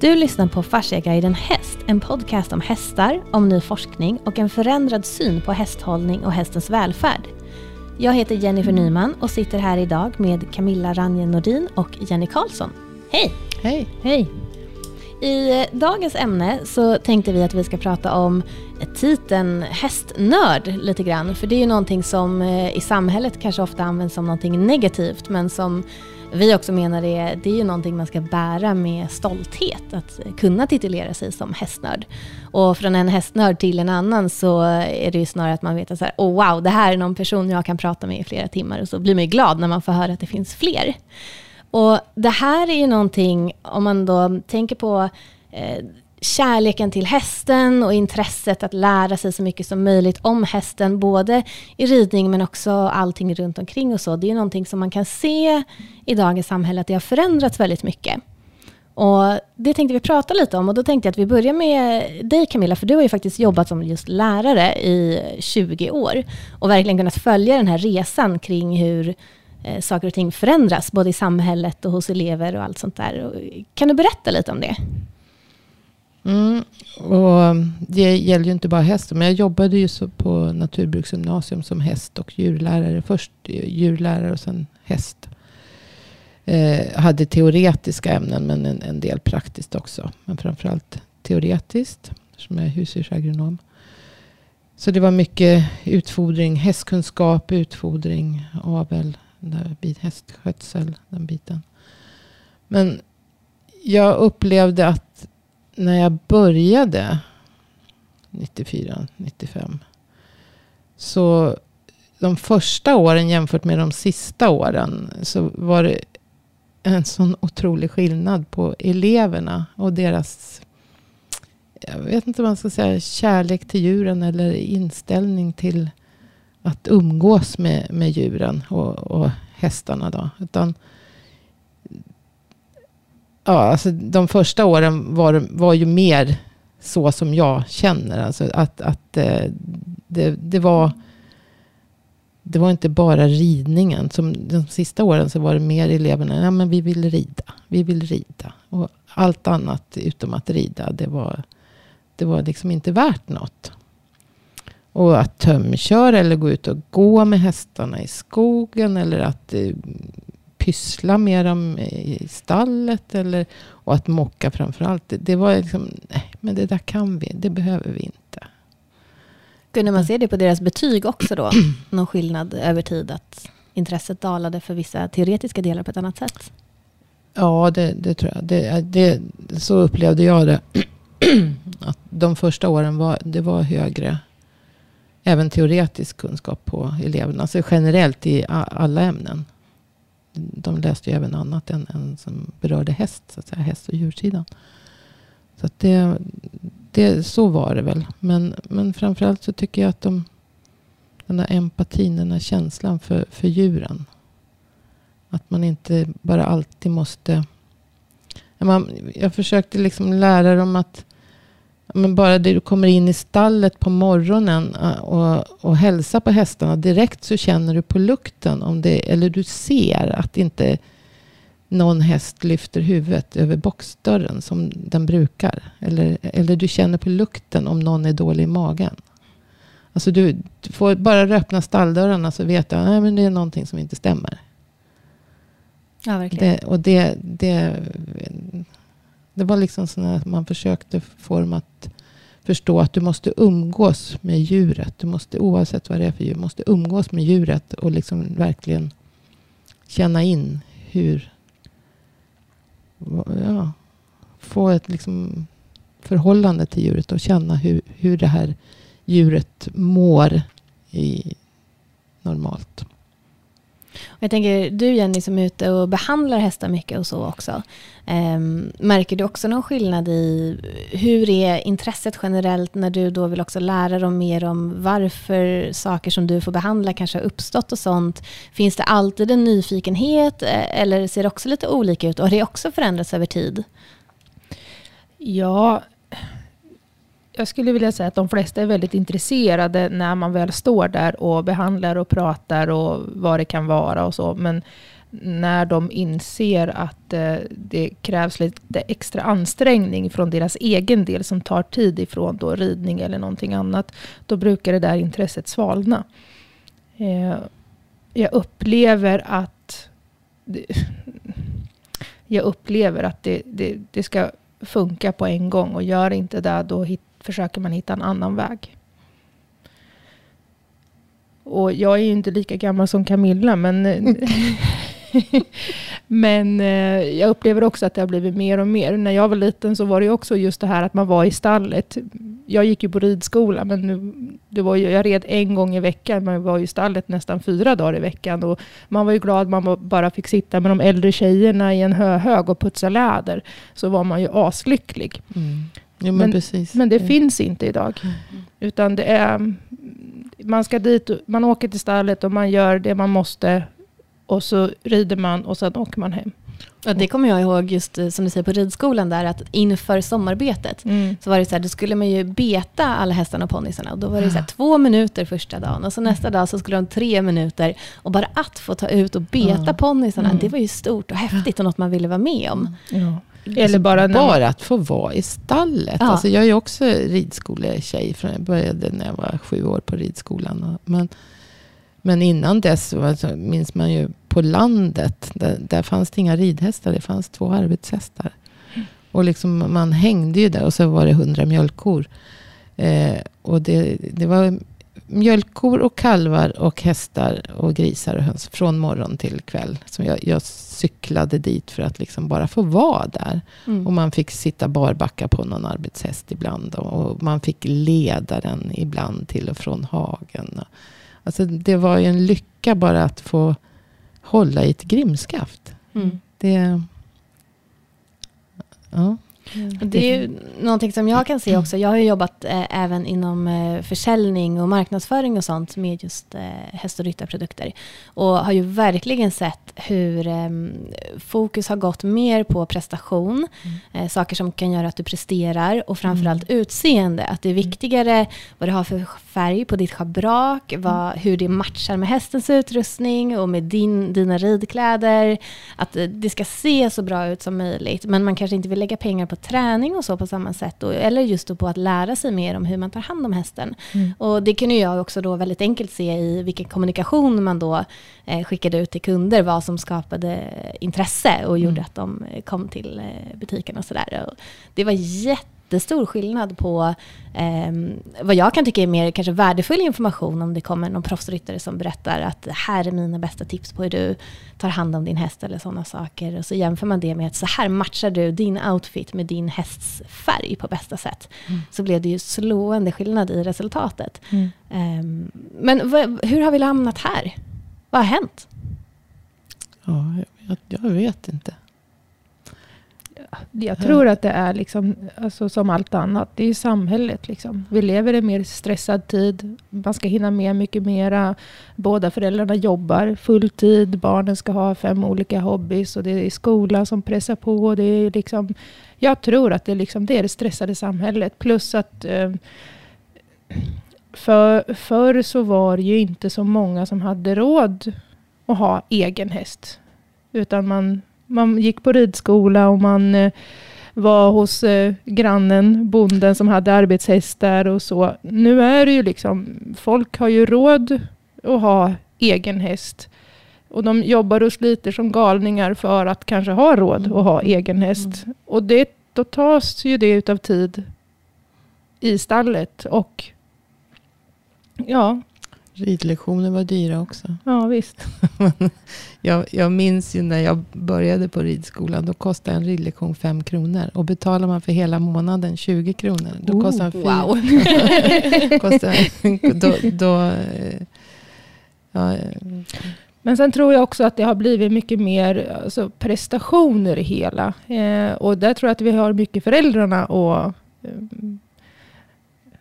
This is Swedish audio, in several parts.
Du lyssnar på Fasciaguiden Häst, en podcast om hästar, om ny forskning och en förändrad syn på hästhållning och hästens välfärd. Jag heter Jennifer Nyman och sitter här idag med Camilla Ranje Nordin och Jenny Karlsson. Hej! Hej! Hej! I dagens ämne så tänkte vi att vi ska prata om titeln hästnörd lite grann. För det är ju någonting som eh, i samhället kanske ofta används som någonting negativt men som vi också menar det, det är ju någonting man ska bära med stolthet, att kunna titulera sig som hästnörd. Och från en hästnörd till en annan så är det ju snarare att man vet att så här, oh wow, det här är någon person jag kan prata med i flera timmar och så blir man ju glad när man får höra att det finns fler. Och det här är ju någonting, om man då tänker på eh, kärleken till hästen och intresset att lära sig så mycket som möjligt om hästen, både i ridning men också allting runt omkring och så. Det är ju någonting som man kan se i dagens samhälle att det har förändrats väldigt mycket. Och Det tänkte vi prata lite om och då tänkte jag att vi börjar med dig Camilla, för du har ju faktiskt jobbat som just lärare i 20 år och verkligen kunnat följa den här resan kring hur eh, saker och ting förändras, både i samhället och hos elever och allt sånt där. Kan du berätta lite om det? Mm, och det gäller ju inte bara hästen, men jag jobbade ju så på naturbruksgymnasium som häst och djurlärare. Först djurlärare och sen häst. Eh, hade teoretiska ämnen, men en, en, del praktiskt också. Men framförallt teoretiskt, som är husdjursagronom. Så det var mycket utfodring, hästkunskap, utfodring, avel, hästskötsel, den biten. Men jag upplevde att när jag började 94, 95. Så de första åren jämfört med de sista åren så var det en sån otrolig skillnad på eleverna och deras, jag vet inte vad man ska säga, kärlek till djuren eller inställning till att umgås med, med djuren och, och hästarna. Då. Utan ja, alltså de första åren var, var ju mer så som jag känner. Alltså att, att eh, det, det var... Det var inte bara ridningen. Som de sista åren så var det mer eleverna. Ja, men vi vill rida. Vi vill rida. Och allt annat utom att rida. Det var, det var liksom inte värt något. Och att tömköra eller gå ut och gå med hästarna i skogen. Eller att eh, pyssla med dem i stallet. Eller, och att mocka framförallt. Det, det var liksom, nej men det där kan vi. Det behöver vi inte. Kunde man se det på deras betyg också då? Någon skillnad över tid? Att intresset dalade för vissa teoretiska delar på ett annat sätt? Ja, det, det tror jag. Det, det, så upplevde jag det. att de första åren var, det var högre även teoretisk kunskap på eleverna. Alltså generellt i alla ämnen de läste ju även annat än, än som berörde häst, så att säga, häst och djursidan. Så att det, det, så var det väl. Men, men framförallt så tycker jag att de, den här empatin, den här känslan för, för djuren. Att man inte bara alltid måste... Man, jag försökte liksom lära dem att men bara det du kommer in i stallet på morgonen äh, och, och hälsar på hästarna. Direkt så känner du på lukten. Om det, eller du ser att inte någon häst lyfter huvudet över boxdörren som den brukar. Eller, eller du känner på lukten om någon är dålig i magen. Alltså du, du får bara öppna stalldörrarna så vet du att det är någonting som inte stämmer. Ja, verkligen. Det, och det, det, det var liksom så att man försökte få dem att förstå att du måste umgås med djuret. Du måste, oavsett vad det är för djur, måste umgås med djuret och liksom verkligen känna in hur... Ja, få ett liksom förhållande till djuret och känna hur, hur det här djuret mår i normalt. Jag tänker, du Jenny som är ute och behandlar hästar mycket och så också. Um, märker du också någon skillnad i hur är intresset generellt när du då vill också lära dem mer om varför saker som du får behandla kanske har uppstått och sånt. Finns det alltid en nyfikenhet e, eller ser det också lite olika ut och har det också förändrats över tid? Ja, jag skulle vilja säga att de flesta är väldigt intresserade när man väl står där och behandlar och pratar och vad det kan vara och så. Men när de inser att eh, det krävs lite extra ansträngning från deras egen del som tar tid ifrån då ridning eller någonting annat. Då brukar det där intresset svalna. Eh, jag upplever att jag upplever att det, det, det ska funka på en gång och gör inte det då hit, försöker man hitta en annan väg. Och jag är ju inte lika gammal som Camilla men Men eh, jag upplever också att det har blivit mer och mer. När jag var liten så var det också just det här att man var i stallet. Jag gick ju på ridskola, men nu, det var ju, jag red en gång i veckan. Man var ju i stallet nästan fyra dagar i veckan. Och man var ju glad man bara fick sitta med de äldre tjejerna i en höhög och putsa läder. Så var man ju aslycklig. Mm. Ja, men, men, precis. men det mm. finns inte idag. Mm. Utan det är, man ska dit, man åker till stallet och man gör det man måste och så rider man och sen åker man hem. Ja, det kommer jag ihåg just eh, som du säger på ridskolan där att inför sommarbetet mm. så var det så här, då skulle man ju beta alla hästarna och ponnysarna och då var det så här, två minuter första dagen och så nästa dag så skulle de tre minuter och bara att få ta ut och beta ja. ponnysarna mm. det var ju stort och häftigt och något man ville vara med om. Ja. Eller bara, bara att få vara i stallet. Ja. Alltså jag är också ridskoletjej. Jag började när jag var sju år på ridskolan. Men men innan dess alltså, minns man ju på landet. Där, där fanns det inga ridhästar. Det fanns två arbetshästar. Och liksom, man hängde ju där och så var det hundra mjölkkor. Eh, och det, det var mjölkkor och kalvar och hästar och grisar och höns från morgon till kväll. Som jag, jag cyklade dit för att liksom bara få vara där. Mm. Och man fick sitta barbacka på någon arbetshäst ibland. Och man fick leda den ibland till och från hagen. Alltså det var ju en lycka bara att få hålla i ett grimskaft. Mm. Det... Ja. Mm. Det är ju någonting som jag kan se också. Jag har jobbat eh, även inom eh, försäljning och marknadsföring och sånt med just eh, häst och ryttarprodukter. Och har ju verkligen sett hur eh, fokus har gått mer på prestation. Mm. Eh, saker som kan göra att du presterar och framförallt mm. utseende. Att det är viktigare vad du har för färg på ditt schabrak, vad, mm. hur det matchar med hästens utrustning och med din, dina ridkläder. Att eh, det ska se så bra ut som möjligt. Men man kanske inte vill lägga pengar på träning och så på samma sätt. Då, eller just på att lära sig mer om hur man tar hand om hästen. Mm. Och det kunde jag också då väldigt enkelt se i vilken kommunikation man då eh, skickade ut till kunder. Vad som skapade intresse och gjorde mm. att de kom till eh, butiken och sådär. Det var jätte jättestor skillnad på eh, vad jag kan tycka är mer kanske värdefull information om det kommer någon proffsryttare som berättar att här är mina bästa tips på hur du tar hand om din häst eller sådana saker. Och så jämför man det med att så här matchar du din outfit med din hästs färg på bästa sätt. Mm. Så blev det ju slående skillnad i resultatet. Mm. Eh, men hur har vi hamnat här? Vad har hänt? Ja, jag, jag vet inte. Jag tror att det är liksom, alltså som allt annat. Det är samhället. Liksom. Vi lever i en mer stressad tid. Man ska hinna med mycket mera. Båda föräldrarna jobbar fulltid. Barnen ska ha fem olika hobbys. Och det är skolan som pressar på. Det är liksom, jag tror att det är, liksom, det, är det stressade samhället. Plus att eh, för, förr så var det ju inte så många som hade råd att ha egen häst. Utan man man gick på ridskola och man eh, var hos eh, grannen, bonden som hade arbetshästar och så. Nu är det ju liksom, folk har ju råd att ha egen häst. Och de jobbar och sliter som galningar för att kanske ha råd att ha egen häst. Mm. Och det, då tas ju det utav tid i stallet. Och ja, Ridlektioner var dyra också. Ja, visst. jag, jag minns ju när jag började på ridskolan. Då kostade en ridlektion fem kronor. Och betalar man för hela månaden 20 kronor. Då oh, kostar en fyra. Wow. kostar, då, då, eh, ja, eh. men sen tror jag också att det har blivit mycket mer alltså, prestationer i hela. Eh, och där tror jag att vi har mycket föräldrarna och eh,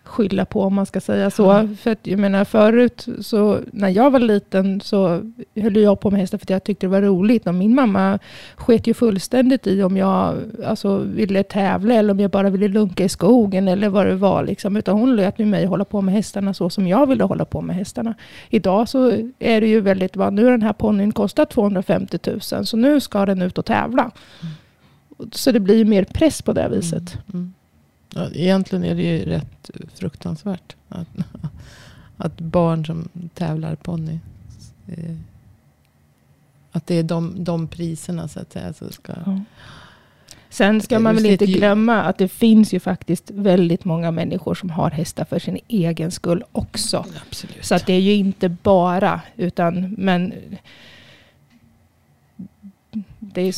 skylla på om man ska säga så. Mm. För att jag menar förut, så, när jag var liten så höll jag på med hästar för att jag tyckte det var roligt. Och min mamma sket ju fullständigt i om jag alltså, ville tävla eller om jag bara ville lunka i skogen eller vad det var. Liksom. Utan hon lät mig hålla på med hästarna så som jag ville hålla på med hästarna. Idag så är det ju väldigt, va, nu har den här ponnyn kostat 250 000 så nu ska den ut och tävla. Mm. Så det blir mer press på det viset. Mm. Ja, egentligen är det ju rätt fruktansvärt. Att, att barn som tävlar ponny. Eh, att det är de, de priserna så att säga. Så ska, ja. Sen ska man väl inte glömma att det finns ju faktiskt väldigt många människor som har hästar för sin egen skull också. Absolut. Så att det är ju inte bara, utan men det är,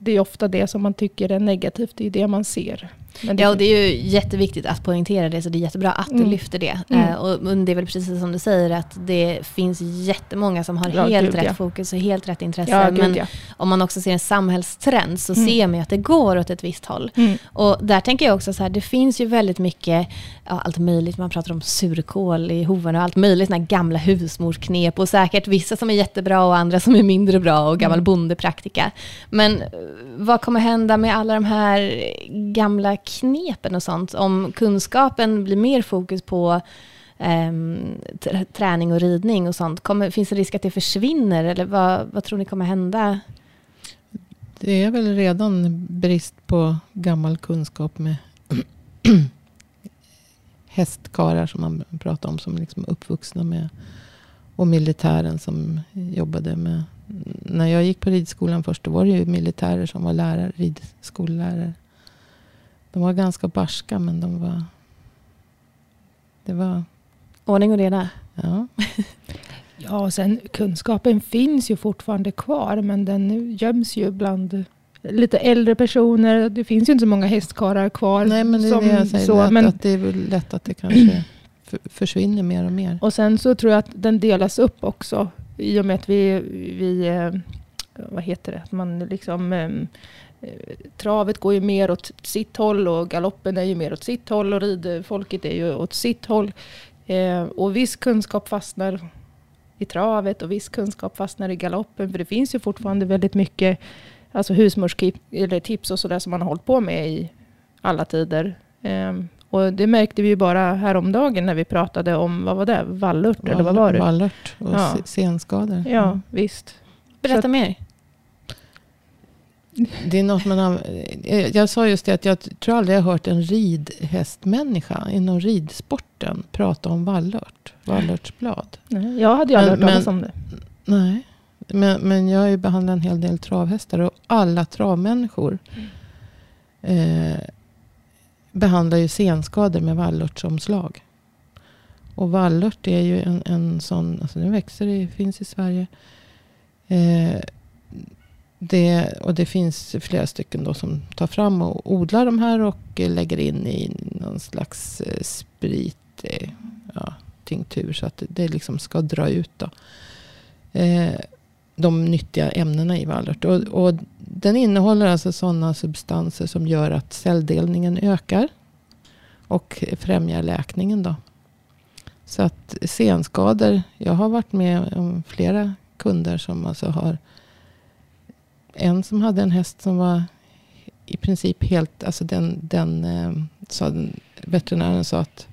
det är ofta det som man tycker är negativt, det är det man ser. Det ja, och det är ju jätteviktigt att poängtera det, så det är jättebra att mm. du lyfter det. Mm. Uh, och det är väl precis som du säger, att det finns jättemånga som har ja, helt gud, rätt ja. fokus och helt rätt intresse. Ja, men gud, om man också ser en samhällstrend så mm. ser man ju att det går åt ett visst håll. Mm. Och där tänker jag också så här, det finns ju väldigt mycket, ja, allt möjligt, man pratar om surkål i hovarna och allt möjligt, såna gamla husmorsknep och säkert vissa som är jättebra och andra som är mindre bra och gammal mm. bondepraktika. Men eh, vad kommer hända med alla de här gamla knepen och sånt? Om kunskapen blir mer fokus på um, träning och ridning och sånt, kommer, finns det risk att det försvinner? Eller vad, vad tror ni kommer hända? Det är väl redan brist på gammal kunskap med hästkarar som man pratar om. Som liksom uppvuxna med. Och militären som jobbade med. När jag gick på ridskolan först. Då var det ju militärer som var lärare. Ridskollärare. De var ganska barska men de var... Det var... Ordning och reda. Ja. ja, och sen kunskapen finns ju fortfarande kvar. Men den göms ju bland lite äldre personer. Det finns ju inte så många hästkarlar kvar. Nej, men det är som, det jag säger. Så, att, men, att det är väl lätt att det kanske försvinner mer och mer. Och sen så tror jag att den delas upp också. I och med att vi, vi eh, vad heter det, att man liksom ehm, Eh, travet går ju mer åt sitt håll och galoppen är ju mer åt sitt håll och ridfolket är ju åt sitt håll. Eh, och viss kunskap fastnar i travet och viss kunskap fastnar i galoppen. För det finns ju fortfarande väldigt mycket alltså husmorstips och sådär som man har hållit på med i alla tider. Eh, och det märkte vi ju bara häromdagen när vi pratade om, vad var det, vallört? Vallört, eller vad var det? Vallört och ja. senskador. Ja, mm. visst. Berätta mer. Det är något man har, jag sa just det att jag tror aldrig jag hört en ridhästmänniska inom ridsporten prata om vallört. Vallörtsblad. Nej, jag hade ju aldrig hört talas om det. Nej, men, men jag har ju behandlat en hel del travhästar. Och alla travmänniskor eh, behandlar ju senskador med vallörtsomslag. Och vallört är ju en, en sån, alltså den växer, i, finns i Sverige. Eh, det, och det finns flera stycken då som tar fram och odlar de här och lägger in i någon slags eh, sprit, eh, ja, tinktur så att det, det liksom ska dra ut då. Eh, de nyttiga ämnena i vallört. Och, och, den innehåller alltså sådana substanser som gör att celldelningen ökar. Och främjar läkningen då. Så att senskador, jag har varit med om flera kunder som alltså har en som hade en häst som var i princip helt, alltså den, den eh, sa, veterinären sa att,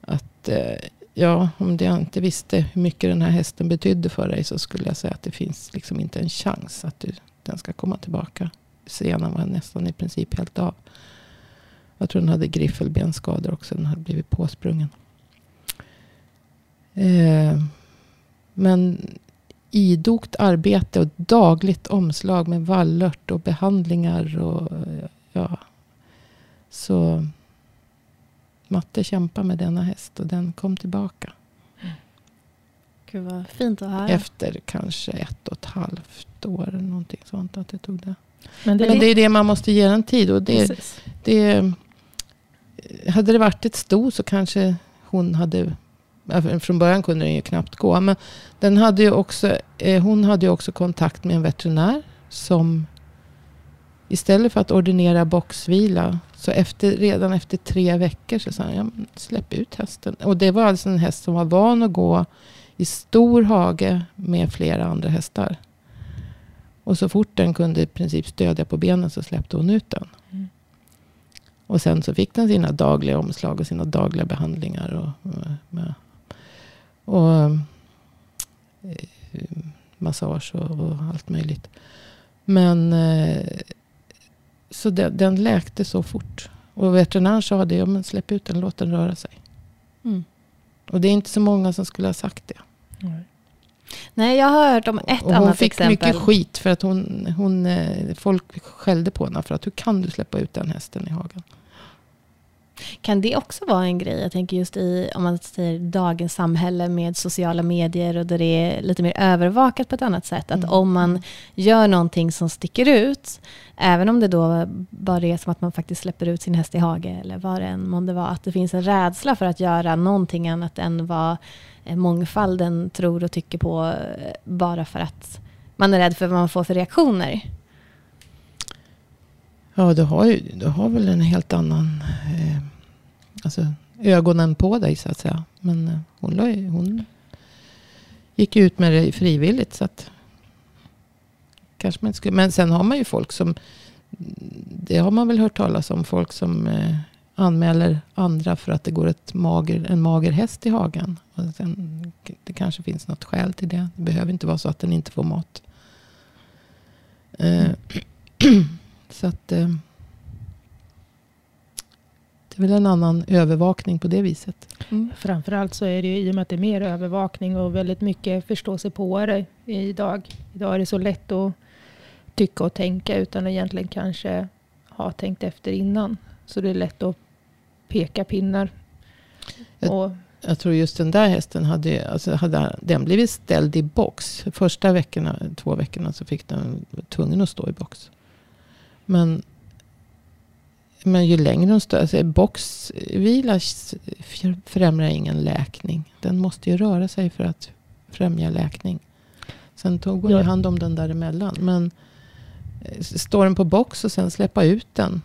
att eh, ja, om jag inte visste hur mycket den här hästen betydde för dig så skulle jag säga att det finns liksom inte en chans att du, den ska komma tillbaka. Senan var nästan i princip helt av. Jag tror den hade griffelbenskador också. Den hade blivit påsprungen. Eh, men idogt arbete och dagligt omslag med vallört och behandlingar. Och, ja. Så Matte kämpar med denna häst och den kom tillbaka. Gud vad fint att höra. Efter kanske ett och ett halvt år eller någonting sånt att det tog det. Men det, Men det är det man måste ge den tid. Och det, det, hade det varit ett sto så kanske hon hade från början kunde den ju knappt gå. Men den hade ju också, eh, hon hade ju också kontakt med en veterinär som istället för att ordinera boxvila. Så efter, redan efter tre veckor så sa han, ja, släpp ut hästen. Och det var alltså en häst som var van att gå i stor hage med flera andra hästar. Och så fort den kunde i princip stödja på benen så släppte hon ut den. Mm. Och sen så fick den sina dagliga omslag och sina dagliga behandlingar. Och, med, och eh, massage och, och, allt möjligt. Men eh, så den, den läkte så fort. Och veterinären sa det, ja men släpp ut den, låt den röra sig. Mm. Och det är inte så många som skulle ha sagt det. Mm. Nej, jag har hört om ett och annat Hon fick exempel. mycket skit för att hon, hon, eh, folk skällde på henne. För att hur kan du släppa ut den hästen i hagen? Kan det också vara en grej? Jag tänker just i, om man säger dagens samhälle med sociala medier och där det är lite mer övervakat på ett annat sätt. Att mm. om man gör någonting som sticker ut, även om det då bara är som att man faktiskt släpper ut sin häst i hage eller vad det än månde vara, att det finns en rädsla för att göra någonting annat än vad eh, mångfalden tror och tycker på eh, bara för att man är rädd för vad man får för reaktioner. Ja, du har, ju, du har väl en helt annan eh, alltså, ögonen på dig så att säga. Men eh, hon, hon gick ut med det frivilligt. Så att, kanske man skulle, men sen har man ju folk som, det har man väl hört talas om, folk som eh, anmäler andra för att det går ett mager, en mager häst i hagen. Och sen, det kanske finns något skäl till det. Det behöver inte vara så att den inte får mat. Eh, Så att eh, det är väl en annan övervakning på det viset. Mm. Framförallt så är det ju i och med att det är mer övervakning och väldigt mycket förståsigpåare idag. Idag är det så lätt att tycka och tänka utan att egentligen kanske ha tänkt efter innan. Så det är lätt att peka pinnar. Jag, och, jag tror just den där hästen hade, alltså hade den blivit ställd i box. Första veckorna, två veckorna så fick den tvungen att stå i box. Men, men ju längre de står, alltså boxvila främjar ingen läkning. Den måste ju röra sig för att främja läkning. Sen tog hon ja. hand om den däremellan. Men eh, står den på box och sen släppa ut den.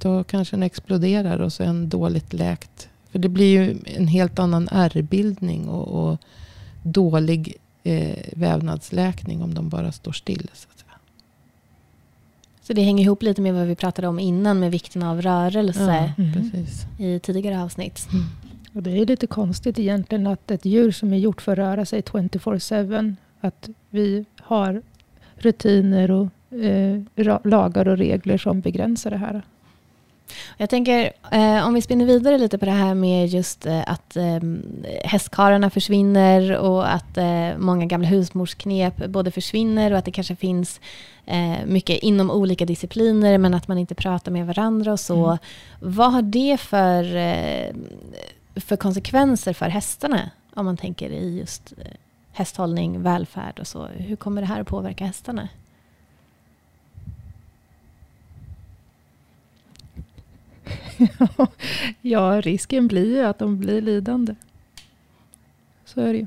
Då kanske den exploderar och så är den dåligt läkt. För det blir ju en helt annan ärrbildning och, och dålig eh, vävnadsläkning om de bara står still. Så så det hänger ihop lite med vad vi pratade om innan med vikten av rörelse ja, mm. i tidigare avsnitt. Mm. Och det är lite konstigt egentligen att ett djur som är gjort för att röra sig 24-7, att vi har rutiner och eh, lagar och regler som begränsar det här. Jag tänker, eh, om vi spinner vidare lite på det här med just eh, att eh, hästkarlarna försvinner och att eh, många gamla husmorsknep både försvinner och att det kanske finns eh, mycket inom olika discipliner men att man inte pratar med varandra och så. Mm. Vad har det för, eh, för konsekvenser för hästarna? Om man tänker i just eh, hästhållning, välfärd och så. Hur kommer det här att påverka hästarna? Ja, risken blir ju att de blir lidande. Så är det ju.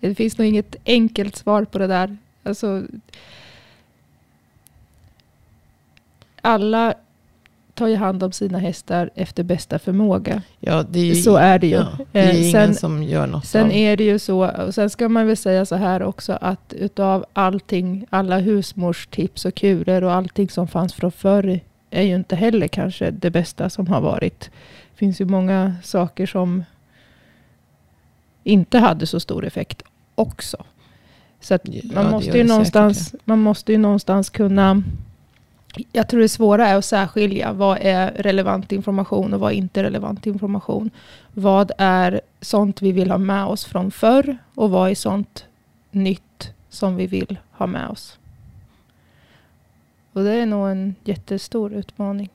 Det finns nog inget enkelt svar på det där. Alltså, alla tar ju hand om sina hästar efter bästa förmåga. Ja, det är så är det ju. Ja, det är eh, ingen sen, som gör något Sen av. är det ju så, och sen ska man väl säga så här också, att utav allting, alla husmorstips och kurer och allting som fanns från förr är ju inte heller kanske det bästa som har varit. Det finns ju många saker som inte hade så stor effekt också. Så man, ja, måste ju någonstans, säkert, ja. man måste ju någonstans kunna... Jag tror det svåra är att särskilja vad är relevant information och vad är inte relevant information. Vad är sånt vi vill ha med oss från förr och vad är sånt nytt som vi vill ha med oss. Och det är nog en jättestor utmaning.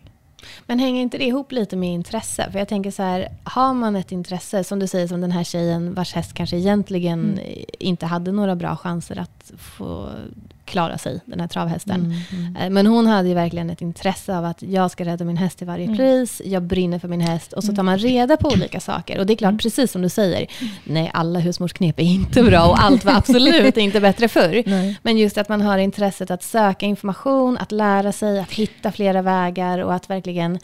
Men hänger inte det ihop lite med intresse? För jag tänker så här, har man ett intresse, som du säger som den här tjejen vars häst kanske egentligen mm. inte hade några bra chanser att att få klara sig, den här travhästen. Mm, mm. Eh, Men hon hade ju verkligen ett intresse av att jag ska rädda min häst till varje Mm. pris, jag brinner för min häst och så Mm. tar man reda på olika saker. Och det är klart, Mm. precis som du säger, nej alla husmorsknep är inte bra och allt var absolut inte bättre förr. Nej. Men just att man har intresset att söka information, att lära sig, att hitta flera vägar och att verkligen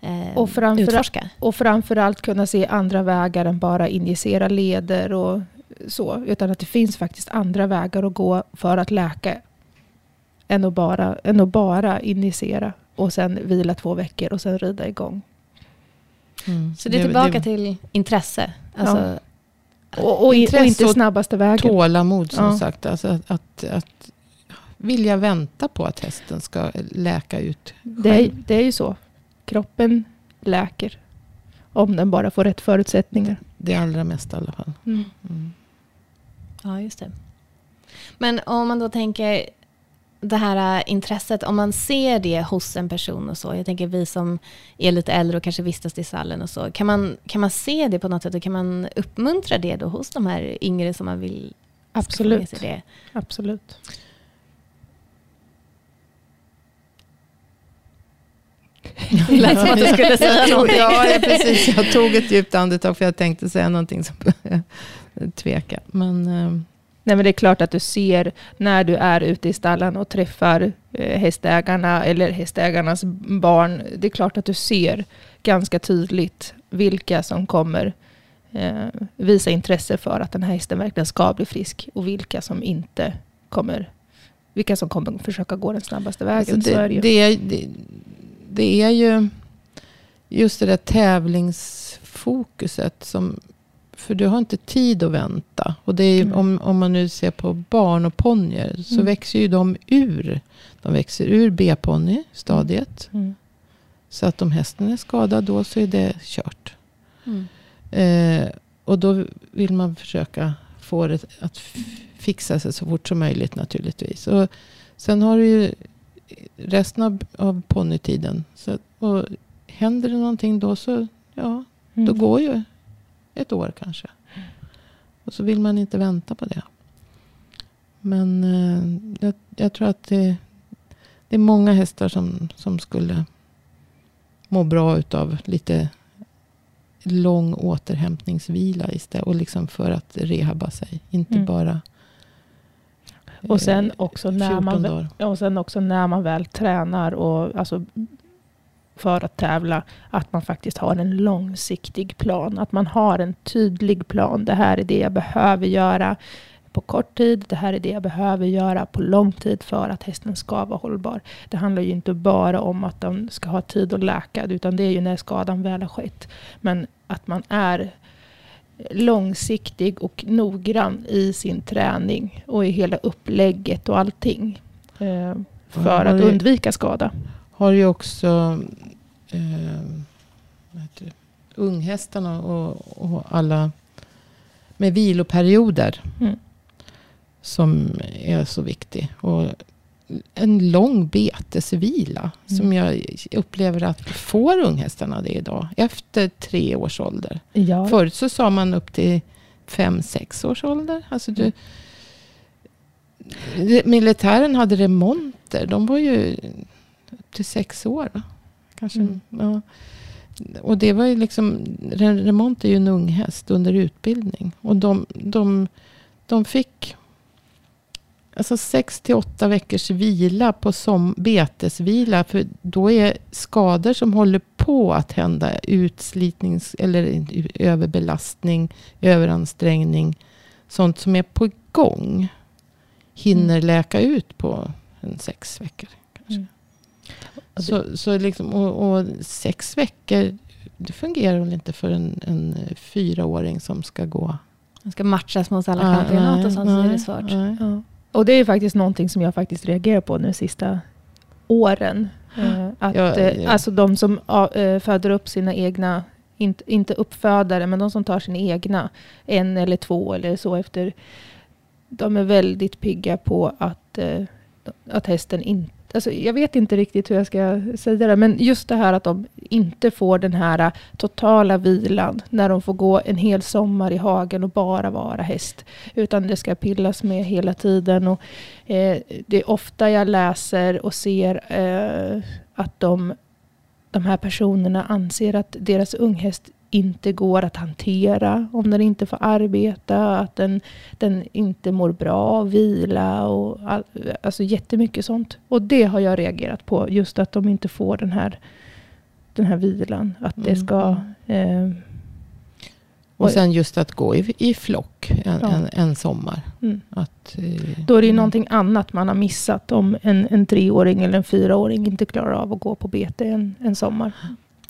eh, Och framför- utforska. Och framförallt kunna se andra vägar än bara injicera leder och så. Utan att det finns faktiskt andra vägar att gå för att läka. Än att bara, än att bara injicera och sen vila två veckor och sen rida igång. Mm. Så det är tillbaka till intresse. Alltså, Och, och, och Intresse inte och snabbaste vägen. Tålamod som Ja. sagt. Alltså att, att, att vilja vänta på att hästen ska läka ut. Det är, det är ju så. Kroppen läker. Om den bara får rätt förutsättningar. Det allra mesta i alla fall. Mm. Mm. Ja, just det. Men om man då tänker det här äh, intresset, om man ser det hos en person och så, jag tänker vi som är lite äldre och kanske vistas i stallen och så, kan man, kan man se det på något sätt och kan man uppmuntra det då hos de här yngre som man vill ska Absolut. sig det? Absolut. Det lät som att du skulle säga någonting. Ja, ja, precis. Jag tog ett djupt andetag för jag tänkte säga någonting som tveka. Men eh, Nej, men det är klart att du ser när du är ute i stallen och träffar eh, hästägarna eller hästägarnas barn. Det är klart att du ser ganska tydligt vilka som kommer eh, visa intresse för att den här hästen verkligen ska bli frisk och vilka som inte kommer vilka som kommer försöka gå den snabbaste vägen. alltså så är det, det, det, är, det, det är ju just det där tävlingsfokuset som för du har inte tid att vänta. Och det är, Mm. om, om man nu ser på barn och ponnyer så Mm. växer ju de ur. De växer ur B-ponny-stadiet. Mm. Så att om hästen är skadad då så är det kört. Mm. Eh, och då vill man försöka få det att fixa sig så fort som möjligt naturligtvis. Och sen har du ju resten av, av ponnytiden. Så, och händer det någonting då så, ja, då Mm. går ju ett år kanske. Och så vill man inte vänta på det. Men eh, jag, jag tror att det, det är många hästar som, som skulle må bra utav lite lång återhämtningsvila istället. Och liksom för att rehabba sig. Inte Mm. bara Och sen eh, också när 14 man, dagar. Och sen också när man väl tränar och alltså för att tävla, att man faktiskt har en långsiktig plan. Att man har en tydlig plan. Det här är det jag behöver göra på kort tid. Det här är det jag behöver göra på lång tid för att hästen ska vara hållbar. Det handlar ju inte bara om att de ska ha tid att läka, utan det är ju när skadan väl har skett. Men att man är långsiktig och noggrann i sin träning och i hela upplägget och allting. Eh, för att undvika skada. Har ju också eh, unghästarna och, och alla med viloperioder. Mm. Som är så viktig. Och en lång betesvila. Mm. Som jag upplever att får unghästarna det idag. Efter tre års ålder. Ja. Förut så sa man upp till fem, sex års ålder. Alltså du, det- militären hade remonter. De var ju till sex år. Va? Kanske. Mm. Ja. Och det var ju liksom, re- remont är ju en ung häst under utbildning. Och de, de, de fick alltså sex till åtta veckors vila på som, betesvila. För då är skador som håller på att hända, utslitnings eller överbelastning, överansträngning, sånt som är på gång, hinner läka ut på en sex veckor. Kanske. Mm. Så, så liksom, och, och sex veckor, det fungerar väl inte för en, en fyraåring som ska gå. Man ska matchas mot alla Ah, och nej, sånt, så är det nej, svårt. nej. Ja. Och det är faktiskt någonting som jag faktiskt reagerar på nu de sista åren. Eh, att, Ja, eh, ja. Alltså de som ja, eh, föder upp sina egna, inte, inte uppfödare, men de som tar sina egna, en eller två eller så efter. De är väldigt pigga på att, eh, att hästen inte alltså, jag vet inte riktigt hur jag ska säga det, men just det här att de inte får den här äh, totala vilan när de får gå en hel sommar i hagen och bara vara häst. Utan det ska pillas med hela tiden. Och, eh, det är ofta jag läser och ser eh, att de, de här personerna anser att deras unghäst inte går att hantera, om den inte får arbeta, att den, den inte mår bra, vila och all, alltså jättemycket sånt. Och det har jag reagerat på, just att de inte får den här, den här vilan. Att det Mm. ska... Eh, Och sen just att gå i, i flock en, Ja. en, en sommar. mm. Att, eh, Då är det ju mm. någonting annat man har missat om en, en treåring eller en fyraåring inte klarar av att gå på bete en, en sommar.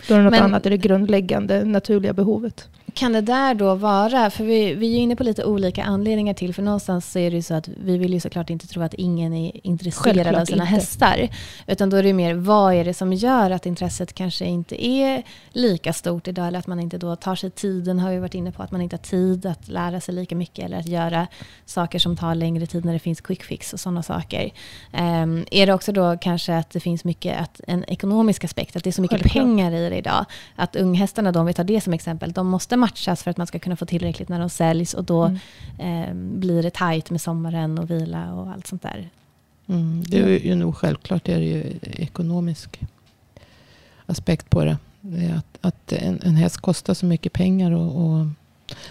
Då är det något Men- annat, är det grundläggande naturliga behovet. Kan det där då vara, för vi, vi är inne på lite olika anledningar till, för någonstans så är det ju så att vi vill ju såklart inte tro att ingen är intresserad Självklart av sina inte. hästar. Utan då är det mer, vad är det som gör att intresset kanske inte är lika stort idag, eller att man inte då tar sig tiden, har vi varit inne på, att man inte har tid att lära sig lika mycket, eller att göra saker som tar längre tid när det finns quick fix och sådana saker. Ehm, är det också då kanske att det finns mycket, att en ekonomisk aspekt, att det är så mycket Självklart. pengar i det idag, att unghästarna, då, om vi tar det som exempel, de måste matchas för att man ska kunna få tillräckligt när de säljs och då Mm. eh, blir det tajt med sommaren och vila och allt sånt där. Mm, det är ju nog självklart är det ju ekonomisk aspekt på det. är att att en, en häst kostar så mycket pengar. Och, och,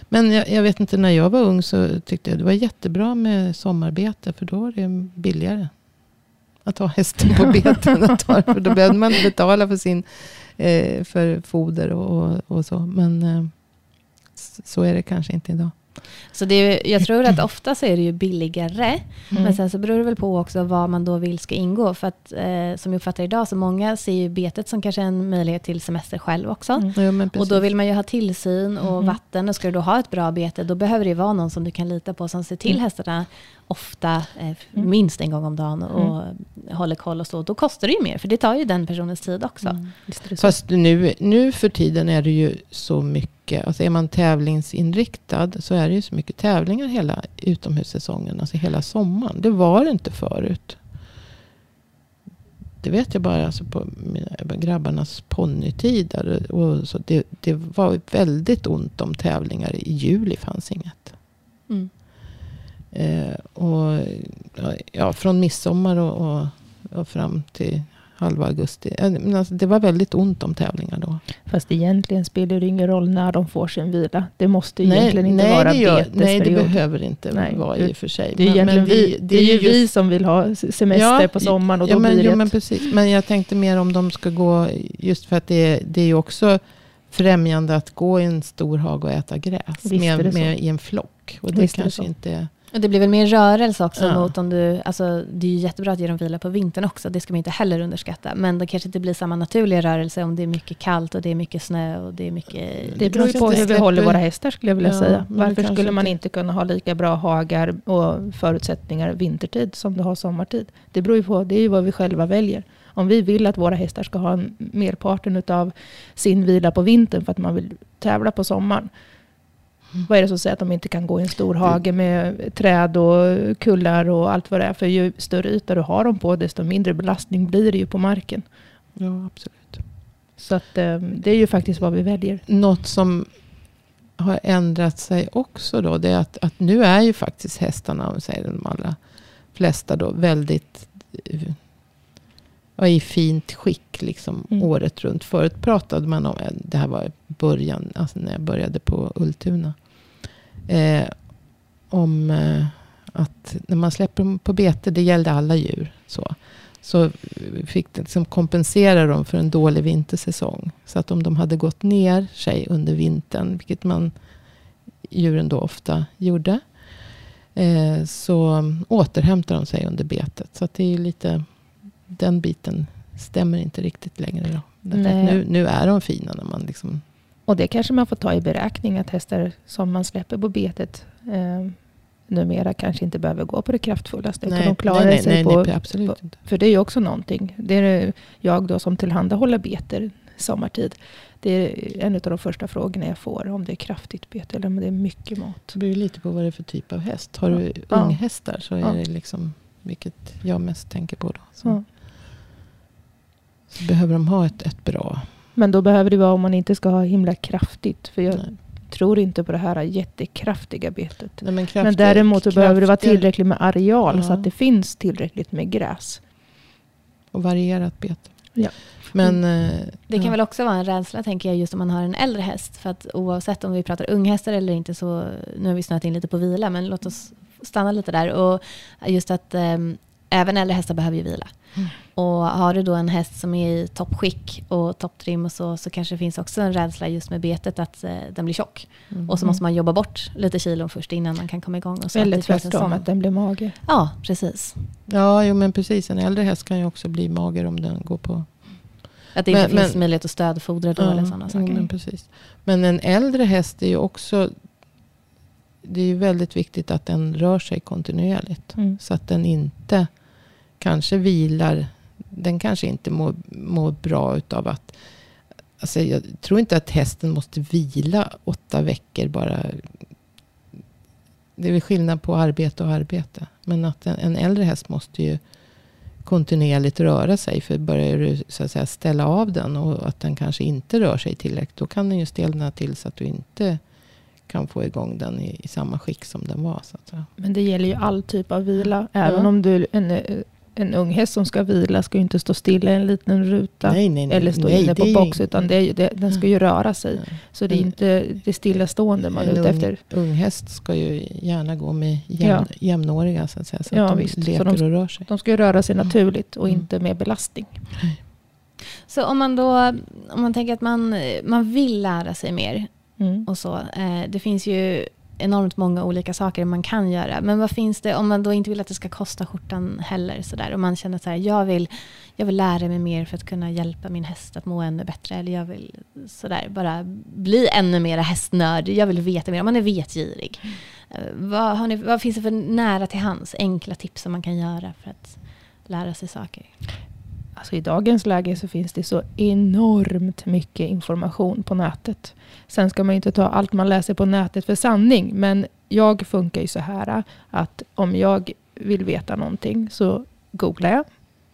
men jag, jag vet inte, när jag var ung så tyckte jag det var jättebra med sommarbete. För då var det billigare att ha hästen på beten. För då behövde man betala för, sin, eh, för foder och, och, så. Men eh, så är det kanske inte idag. Så det är, jag tror att ofta så är det ju billigare. Mm. Men sen så beror det väl på också vad man då vill ska ingå. För att eh, som jag uppfattar idag så många ser ju betet som kanske en möjlighet till semester själv också. Mm. Ja, men Och då vill man ju ha tillsyn och Mhm. vatten. Och ska du då ha ett bra bete, då behöver det vara någon som du kan lita på som ser till Mm. hästarna ofta, eh, Mm. minst en gång om dagen och håller koll och så. Då kostar det ju mer, för det tar ju den personens tid också. Mm. Fast nu, nu för tiden är det ju så mycket. Alltså är man tävlingsinriktad så är det ju så mycket tävlingar hela utomhussäsongen. Alltså hela sommaren. Det var det inte förut. Det vet jag bara alltså på mina, grabbarnas ponnytid. Och så det, det var väldigt ont om tävlingar. I juli fanns inget. Mm. Eh, och, ja, från midsommar och, och, och fram till halva augusti. Men alltså, det var väldigt ont om tävlingar då. Fast egentligen spelar det ingen roll när de får sin vila. Det måste ju egentligen inte vara det gör, nej, det behöver inte Nej, vara i och för sig. Det är, Men- men vi, det är ju just- vi som vill ha semester Ja, på sommaren och ja, men, blir det jo, men precis. Men jag tänkte mer om de ska gå, just för att det, är- det är ju också främjande att gå i en stor hage och äta gräs. Med, med, I en flock. Och det Visst kanske inte... Det blir väl mer rörelse också Ja. mot om du, alltså det är ju jättebra att ge dem vila på vintern också, det ska man inte heller underskatta. Men det kanske inte blir samma naturliga rörelse om det är mycket kallt och det är mycket snö och det är mycket... Det beror ju på hur vi håller våra hästar skulle jag vilja Ja, säga. Varför skulle man inte- inte kunna ha lika bra hagar och förutsättningar vintertid som du har sommartid? Det beror ju på, det är ju vad vi själva väljer. Om vi vill att våra hästar ska ha en, merparten av sin vila på vintern för att man vill tävla på sommaren. Mm. Vad är det som säger att de inte kan gå i en stor hage med träd och kullar och allt vad det är? För ju större yta du har dem på, desto mindre belastning blir det ju på marken. Ja, absolut. Så att, eh, det är ju faktiskt vad vi väljer. Något som har ändrat sig också då, det är att, att nu är ju faktiskt hästarna, om säger de allra flesta då, väldigt eh, ja, i fint skick liksom Mm. året runt. Förut pratade man om, eh, det här var början, alltså när jag började på Ultuna, eh, om eh, att när man släpper dem på bete, det gällde alla djur, så, så fick det liksom kompensera dem för en dålig vintersäsong. Så att om de hade gått ner sig under vintern, vilket man djuren då ofta gjorde, eh, så återhämtar de sig under betet. Så att det är lite, den biten stämmer inte riktigt längre. Då. Nu, nu är de fina när man liksom Och det kanske man får ta i beräkning att hästar som man släpper på betet eh, numera kanske inte behöver gå på det kraftfullaste. utan de klarar nej, sig nej, på, nej, absolut inte. För det är ju också någonting. Det är jag då som tillhandahåller beter sommartid. Det är en av de första frågorna jag får. Om det är kraftigt bete eller om det är mycket mat. Det beror lite på vad det är för typ av häst. Har du Ja. unghästar så är Ja. det liksom, vilket jag mest tänker på då. Så. Ja. behöver de ha ett, ett bra... Men då behöver det vara om man inte ska ha himla kraftigt. För jag Nej. tror inte på det här jättekraftiga betet. Nej, men, Men däremot så behöver det vara tillräckligt med areal så Ja. att det finns tillräckligt med gräs. Och varierat bete. Ja. Men, eh, Det kan ja. väl också vara en rädsla, tänker jag, just om man har en äldre häst. För att oavsett om vi pratar unghästar eller inte, så nu har vi snöat in lite på vila, men låt oss stanna lite där. Och just att ehm, även äldre hästar behöver ju vila. Mm. Och har du då en häst som är i toppskick och topptrim och så, så kanske det finns också en rädsla just med betet att eh, den blir tjock. Mm. Och så måste man jobba bort lite kilon först innan man kan komma igång. Och så att Eller tvärtom, att den blir mager. Ja, precis. Ja, jo, men precis. En äldre häst kan ju också bli mager om den går på... Att det inte Men- finns men- möjlighet att stödfodra då eller sådana saker. men precis. Men en äldre häst är ju också... Det är ju väldigt viktigt att den rör sig kontinuerligt. Mm. Så att den inte kanske vilar. Den kanske inte mår, mår bra utav att... Alltså jag tror inte att hästen måste vila åtta veckor bara. Det är väl skillnad på arbete och arbete. Men att en, en äldre häst måste ju kontinuerligt röra sig. För börjar du så att säga, ställa av den och att den kanske inte rör sig tillräckligt. Då kan den ju stelna till så att du inte kan få igång den i, i samma skick som den var. Så. Men det gäller ju all typ av vila. Även Ja. om du, en, eh, en ung häst som ska vila ska ju inte stå stilla i en liten ruta. Nej, nej, nej. Eller stå nej, inne på box. Utan det är, ju- det, den ska ju röra sig. Ja. Så det är En- inte det stillastående man är En ute efter. ung häst ska ju gärna gå med jämn, jämnåriga så att säga. Så Ja, att de visst. Så leker de- och rör sig. De ska ju röra sig naturligt och Mm. inte med belastning. Så om man då, om man tänker att man, man vill lära sig mer Mm. och så. Eh, det finns ju enormt många olika saker man kan göra. Men vad finns det om man då inte vill att det ska kosta skjortan heller? Så där, om man känner så här, jag vill, jag vill lära mig mer för att kunna hjälpa min häst att må ännu bättre. Eller jag vill så där, bara bli ännu mer hästnörd. Jag vill veta mer. Om man är vetgirig. Mm. vad, har ni, vad finns det för nära till hands enkla tips som man kan göra för att lära sig saker? Alltså I dagens läge så finns det så enormt mycket information på nätet. Sen ska man inte ta allt man läser på nätet för sanning. Men jag funkar ju så här att om jag vill veta någonting så googlar jag.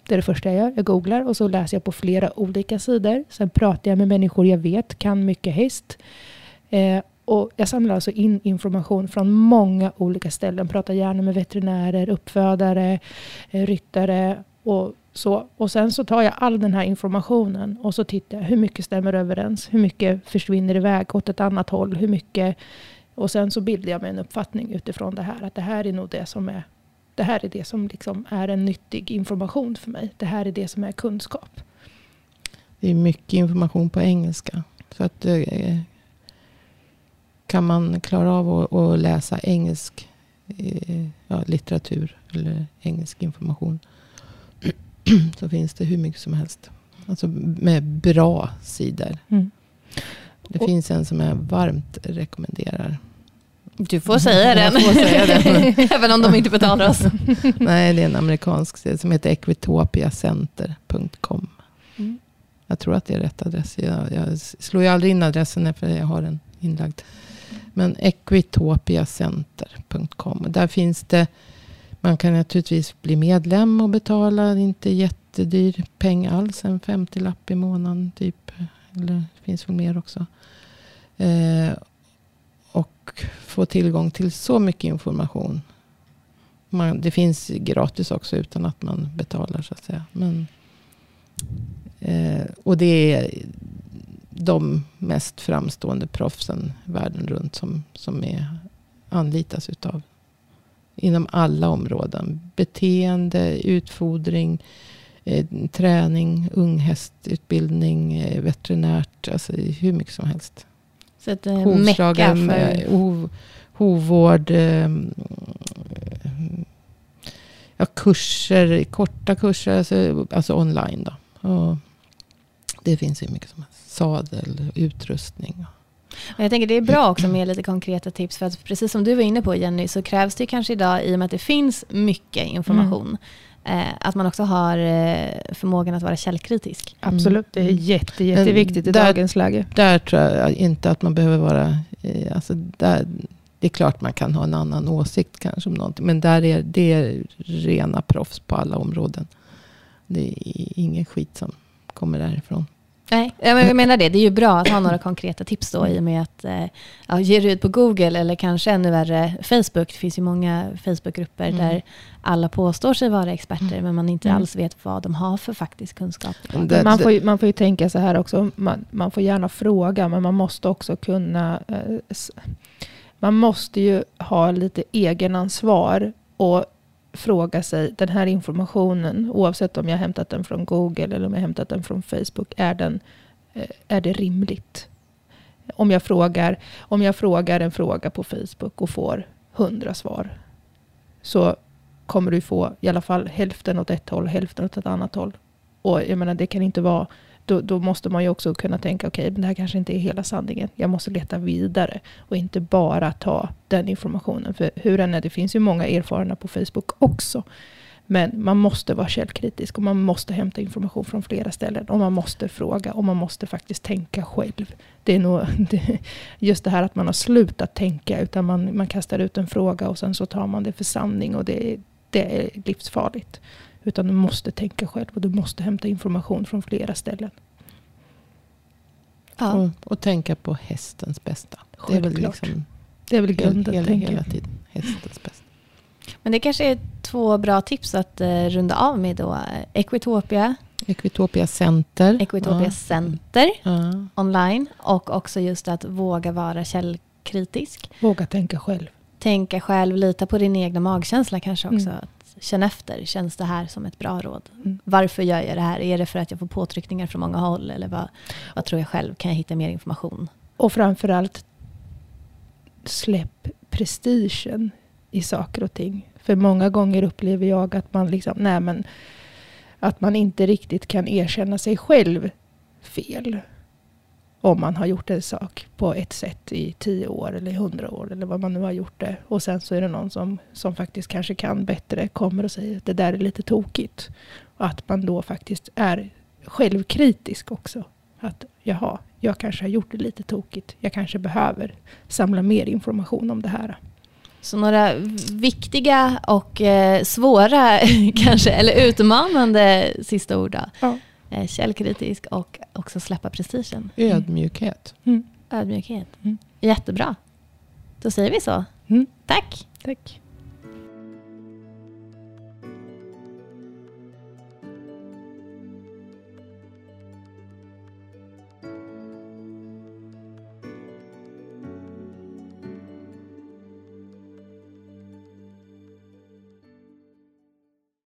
Det är det första jag gör. Jag googlar och så läser jag på flera olika sidor. Sen pratar jag med människor jag vet kan mycket häst. Eh, och jag samlar alltså in information från många olika ställen. Pratar gärna med veterinärer, uppfödare, eh, ryttare och så. Och sen så tar jag all den här informationen och så tittar jag hur mycket stämmer överens. Hur mycket försvinner iväg åt ett annat håll. Hur mycket och sen så bildar jag mig en uppfattning utifrån det här. Att det här är nog det som är det här är det som liksom är en nyttig information för mig. Det här är det som är kunskap. Det är mycket information på engelska. Så att eh, kan man klara av att, läsa engelsk eh, ja, litteratur eller engelsk information så finns det hur mycket som helst. Alltså med bra sidor. Mm. Det Och- finns en som jag varmt rekommenderar. Du får säga den. Får säga den. Även om de inte betalar oss. Nej, det är en amerikansk sida som heter equitopiacenter.com. Mm. Jag tror att det är rätt adress. Jag, jag slår ju aldrig in adressen för jag har den inlagd. Men equitopiacenter.com. Där finns det, man kan naturligtvis bli medlem och betala. Inte jättedyr peng alls. En 50-lapp i månaden typ. Eller det finns väl mer också. Eh, och få tillgång till så mycket information. Man, det finns gratis också utan att man betalar så att säga. Men, eh, och det är de mest framstående proffsen världen runt som, som är, anlitas utav inom alla områden. Beteende, utfodring, eh, träning, unghästutbildning, eh, veterinärt. Alltså hur mycket som helst. Så ett eh, mecka för... med hov, hovvård. Eh, ja, kurser, korta kurser, alltså, alltså online då. Och det finns ju mycket som helst. Sadel, utrustning. Men Jag tänker det är bra också med lite konkreta tips. För att precis som du var inne på Jenny så krävs det kanske idag i och med att det finns mycket information. Eh, att man också har eh, förmågan att vara källkritisk. Absolut, det är Mm. jätte, jätteviktigt i där- dagens läge. Där tror jag inte att man behöver vara... Eh, alltså där, det är klart man kan ha en annan åsikt kanske om någonting. Men där är det är rena proffs på alla områden. Det är ingen skit som kommer därifrån. Nej, jag menar det. Det är ju bra att ha några konkreta tips då i och med att eh, ja, ger du ut på Google eller kanske ännu värre Facebook. Det finns ju många Facebookgrupper mm. där alla påstår sig vara experter mm. men man inte mm. alls vet vad de har för faktisk kunskap. Det, man, får ju, man får ju tänka så här också. Man, man får gärna fråga men man måste också kunna eh, man måste ju ha lite egenansvar och fråga sig, den här informationen, oavsett om jag har hämtat den från Google eller om jag har hämtat den från Facebook, är, den, eh, är det rimligt? Om jag, frågar, om jag frågar en fråga på Facebook och får hundra svar, så kommer du få i alla fall hälften åt ett håll och hälften åt ett annat håll. Och jag menar, det kan inte vara då, då, måste man ju också kunna tänka, okej, okay, det här kanske inte är hela sanningen. Jag måste leta vidare och inte bara ta den informationen. För hur än är, det finns ju många erfarna på Facebook också. Men man måste vara källkritisk och man måste hämta information från flera ställen. Och man måste fråga och man måste faktiskt tänka själv. Det är nog det, just det här att man har slutat tänka. Utan man, man kastar ut en fråga och sen så tar man det för sanning. Och det, det är livsfarligt. Utan du måste tänka själv och du måste hämta information från flera ställen. Ja. Och, och tänka på hästens bästa. Det är väl, liksom, det är väl grunden, hela, hela, hela tiden. Hästens bästa. Men det kanske är två bra tips att uh, runda av med då. Equitopia. Equitopia Center. Equitopia ja. Center ja. online. Och också just att våga vara källkritisk. Våga tänka själv. Tänka själv, lita på din egna magkänsla kanske också. Mm känn efter, känns det här som ett bra råd? Mm. Varför gör jag det här? Är det för att jag får påtryckningar från många håll? Eller vad, vad tror jag själv? Kan jag hitta mer information? Och framförallt, släpp prestigen i saker och ting. För många gånger upplever jag att man liksom, nej men, att man inte riktigt kan erkänna sig själv fel om man har gjort en sak på ett sätt i tio år eller hundra år eller vad man nu har gjort det. Och sen så är det någon som, som faktiskt kanske kan bättre, kommer och säger att det där är lite tokigt. Och att man då faktiskt är självkritisk också. Att jaha, jag kanske har gjort det lite tokigt. Jag kanske behöver samla mer information om det här. Så några viktiga och eh, svåra kanske, eller utmanande sista ord då? Ja. Eh, källkritisk och också släppa prestigen. Ödmjukhet. Mm. Ödmjukhet. Mm. Jättebra. Då säger vi så. Mm. Tack. Tack.